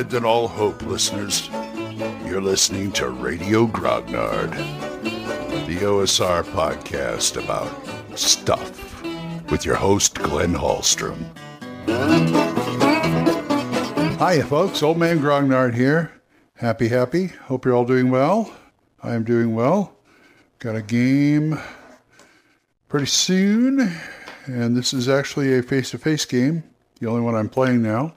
Abandon all hope, listeners. You're listening to Radio Grognard, the OSR podcast about stuff with your host, Glenn Hallstrom. Hiya, folks. Old Man Grognard here. Happy, happy. Hope you're all doing well. I am doing well. Got a game pretty soon, and this is actually a face-to-face game, the only one I'm playing now.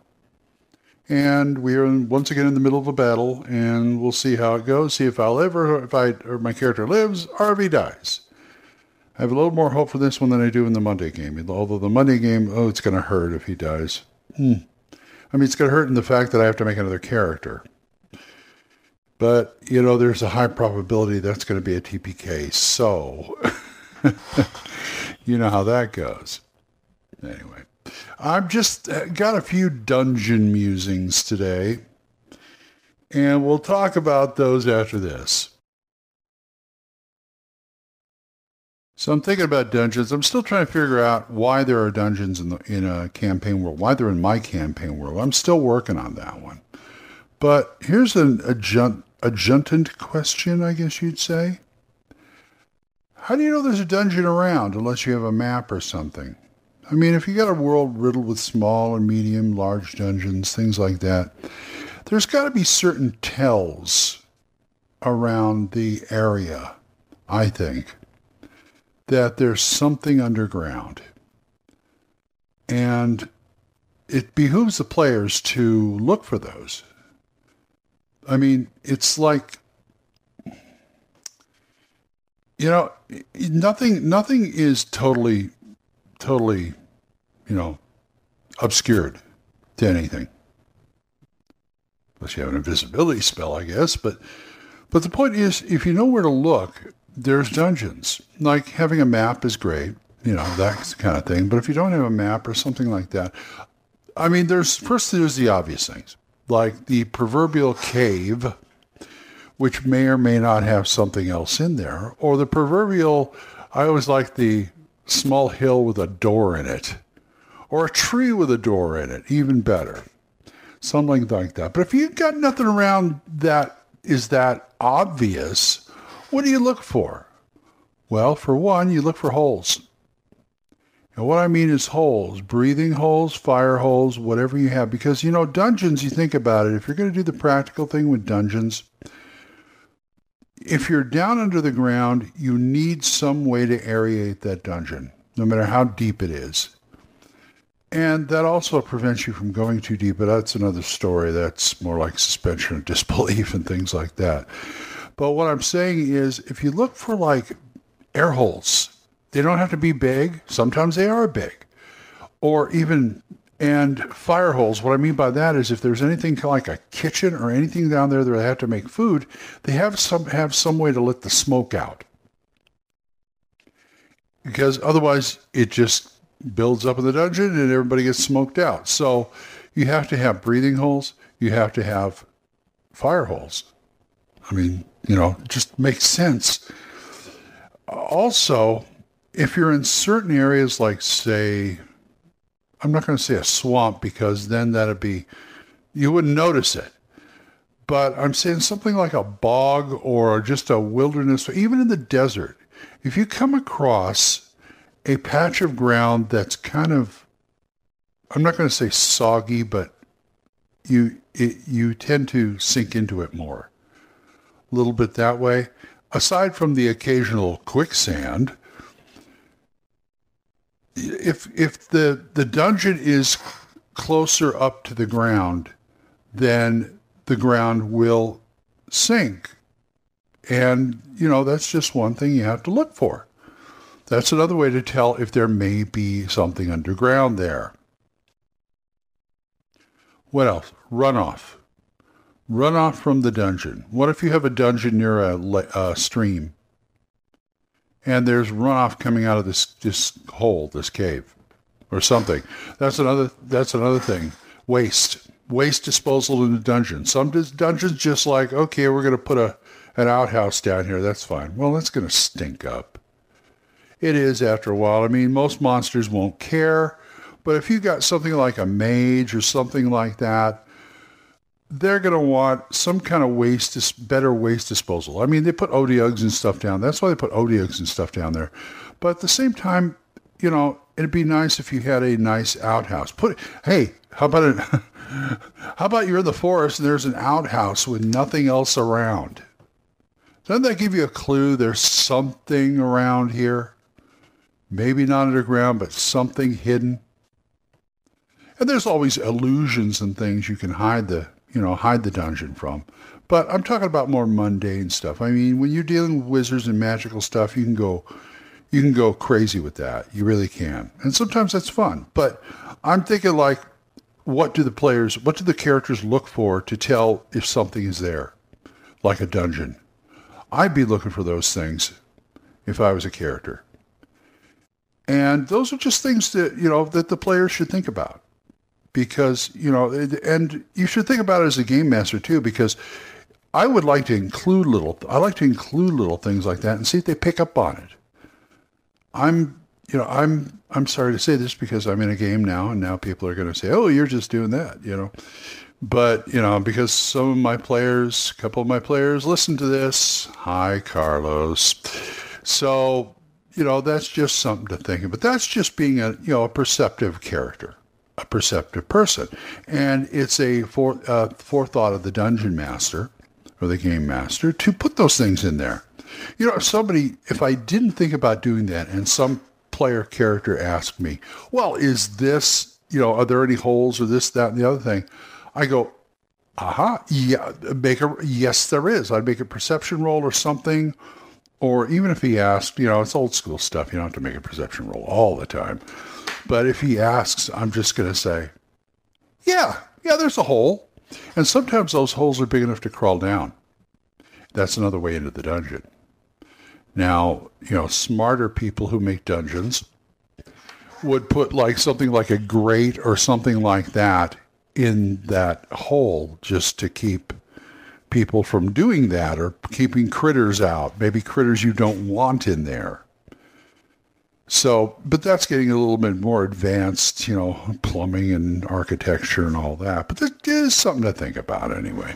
And we are once again in the middle of a battle, and we'll see how it goes. See if I'll ever, if I or my character lives, RV dies. I have a little more hope for this one than I do in the Monday game. Although the Monday game, oh, it's going to hurt if he dies. Hmm. I mean, it's going to hurt in the fact that I have to make another character. But, you know, there's a high probability that's going to be a TPK. So, you know how that goes. Anyway. I've just uh, got a few dungeon musings today, and we'll talk about those after this. So I'm thinking about dungeons. I'm still trying to figure out why there are dungeons in the in a campaign world, why they're in my campaign world. I'm still working on that one. But here's an adjutant question, I guess you'd say. How do you know there's a dungeon around unless you have a map or something? I mean, if you got a world riddled with small and medium, large dungeons, things like that, there's got to be certain tells around the area, I think, that there's something underground. And it behooves the players to look for those. I mean, it's like you know, nothing nothing is totally totally, you know, obscured to anything. Unless you have an invisibility spell, I guess. But but the point is, if you know where to look, there's dungeons. Like having a map is great, you know, that kind of thing. But if you don't have a map or something like that, I mean, there's first there's the obvious things, like the proverbial cave, which may or may not have something else in there, or the proverbial. I always like the small hill with a door in it, or a tree with a door in it, even better. Something like that. But if you've got nothing around that is that obvious, what do you look for? Well, for one, you look for holes. And what I mean is holes, breathing holes, fire holes, whatever you have. Because, you know, dungeons, you think about it, if you're going to do the practical thing with dungeons, if you're down under the ground, you need some way to aerate that dungeon, no matter how deep it is. And that also prevents you from going too deep, but that's another story. That's more like suspension of disbelief and things like that. But what I'm saying is, if you look for like air holes, they don't have to be big. Sometimes they are big. Or even and fire holes, what I mean by that is if there's anything like a kitchen or anything down there that they have to make food, they have some have some way to let the smoke out. Because otherwise it just builds up in the dungeon and everybody gets smoked out. So you have to have breathing holes, you have to have fire holes. I mean, you know, just makes sense. Also, if you're in certain areas like say I'm not going to say a swamp because then that'd be, you wouldn't notice it. But I'm saying something like a bog or just a wilderness, or even in the desert. If you come across a patch of ground that's kind of, I'm not going to say soggy, but you it, you tend to sink into it more. A little bit that way. Aside from the occasional quicksand, if if the the dungeon is closer up to the ground, then the ground will sink. And, you know, that's just one thing you have to look for. That's another way to tell if there may be something underground there. What else? Runoff. Runoff from the dungeon. What if you have a dungeon near a, a stream? And there's runoff coming out of this this hole, this cave, or something. That's another that's another thing. Waste waste disposal in the dungeon. Some dungeons just like okay, we're to put a an outhouse down here. That's fine. Well, that's to stink up. It is after a while. I mean, most monsters won't care, but if you got something like a mage or something like that, they're going to want some kind of waste, dis- better waste disposal. I mean, they put otyughs and stuff down. That's why they put otyughs and stuff down there. But at the same time, you know, it'd be nice if you had a nice outhouse. Put, hey, how about it? how about you're in the forest and there's an outhouse with nothing else around? Doesn't that give you a clue there's something around here? Maybe not underground, but something hidden. And there's always illusions and things you can hide the, you know, hide the dungeon from. But I'm talking about more mundane stuff. I mean, when you're dealing with wizards and magical stuff, you can go you can go crazy with that. You really can. And sometimes that's fun. But I'm thinking like what do the players what do the characters look for to tell if something is there? Like a dungeon. I'd be looking for those things if I was a character. And those are just things that, you know, that the players should think about. Because, you know, and you should think about it as a game master too, because I would like to include little, I like to include little things like that and see if they pick up on it. I'm, you know, I'm, I'm sorry to say this because I'm in a game now and now people are going to say, oh, you're just doing that, you know. But, you know, because some of my players, a couple of my players listen to this. Hi, Carlos. So, you know, that's just something to think of. But that's just being a, you know, a perceptive character, a perceptive person. And it's a uh, forethought of the dungeon master or the game master to put those things in there. You know, if somebody, if I didn't think about doing that and some player character asked me, well, is this, you know, are there any holes or this, that, and the other thing? I go, aha, yeah, make a, yes, there is. I'd make a perception roll or something or even if he asked, you know, it's old school stuff. You don't have to make a perception roll all the time. But if he asks, I'm just going to say, yeah, yeah, there's a hole. And sometimes those holes are big enough to crawl down. That's another way into the dungeon. Now, you know, smarter people who make dungeons would put like something like a grate or something like that in that hole just to keep people from doing that or keeping critters out, maybe critters you don't want in there. So, but that's getting a little bit more advanced, you know, plumbing and architecture and all that. But that is something to think about anyway.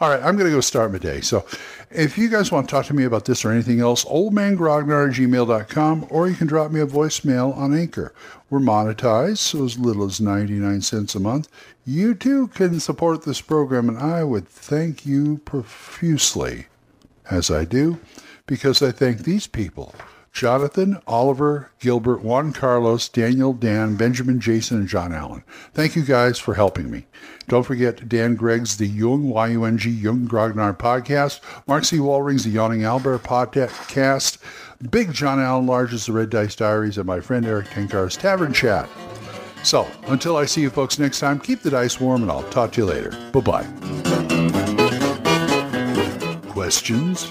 All right, I'm going to go start my day. So, if you guys want to talk to me about this or anything else, oldmangrognard at gmail.com, or you can drop me a voicemail on Anchor. We're monetized, so as little as 99 cents a month. You too can support this program, and I would thank you profusely, as I do, because I thank these people Jonathan, Oliver, Gilbert, Juan Carlos, Daniel, Dan, Benjamin, Jason, and John Allen. Thank you guys for helping me. Don't forget Dan Gregg's The Yung, Y-U-N-G, Yung Grognard podcast, Mark C. Walring's The Yawning Albert podcast, Big John Allen Large's The Red Dice Diaries, and my friend Erik Tenkar's Tavern Chat. So, until I see you folks next time, keep the dice warm and I'll talk to you later. Bye-bye. Questions?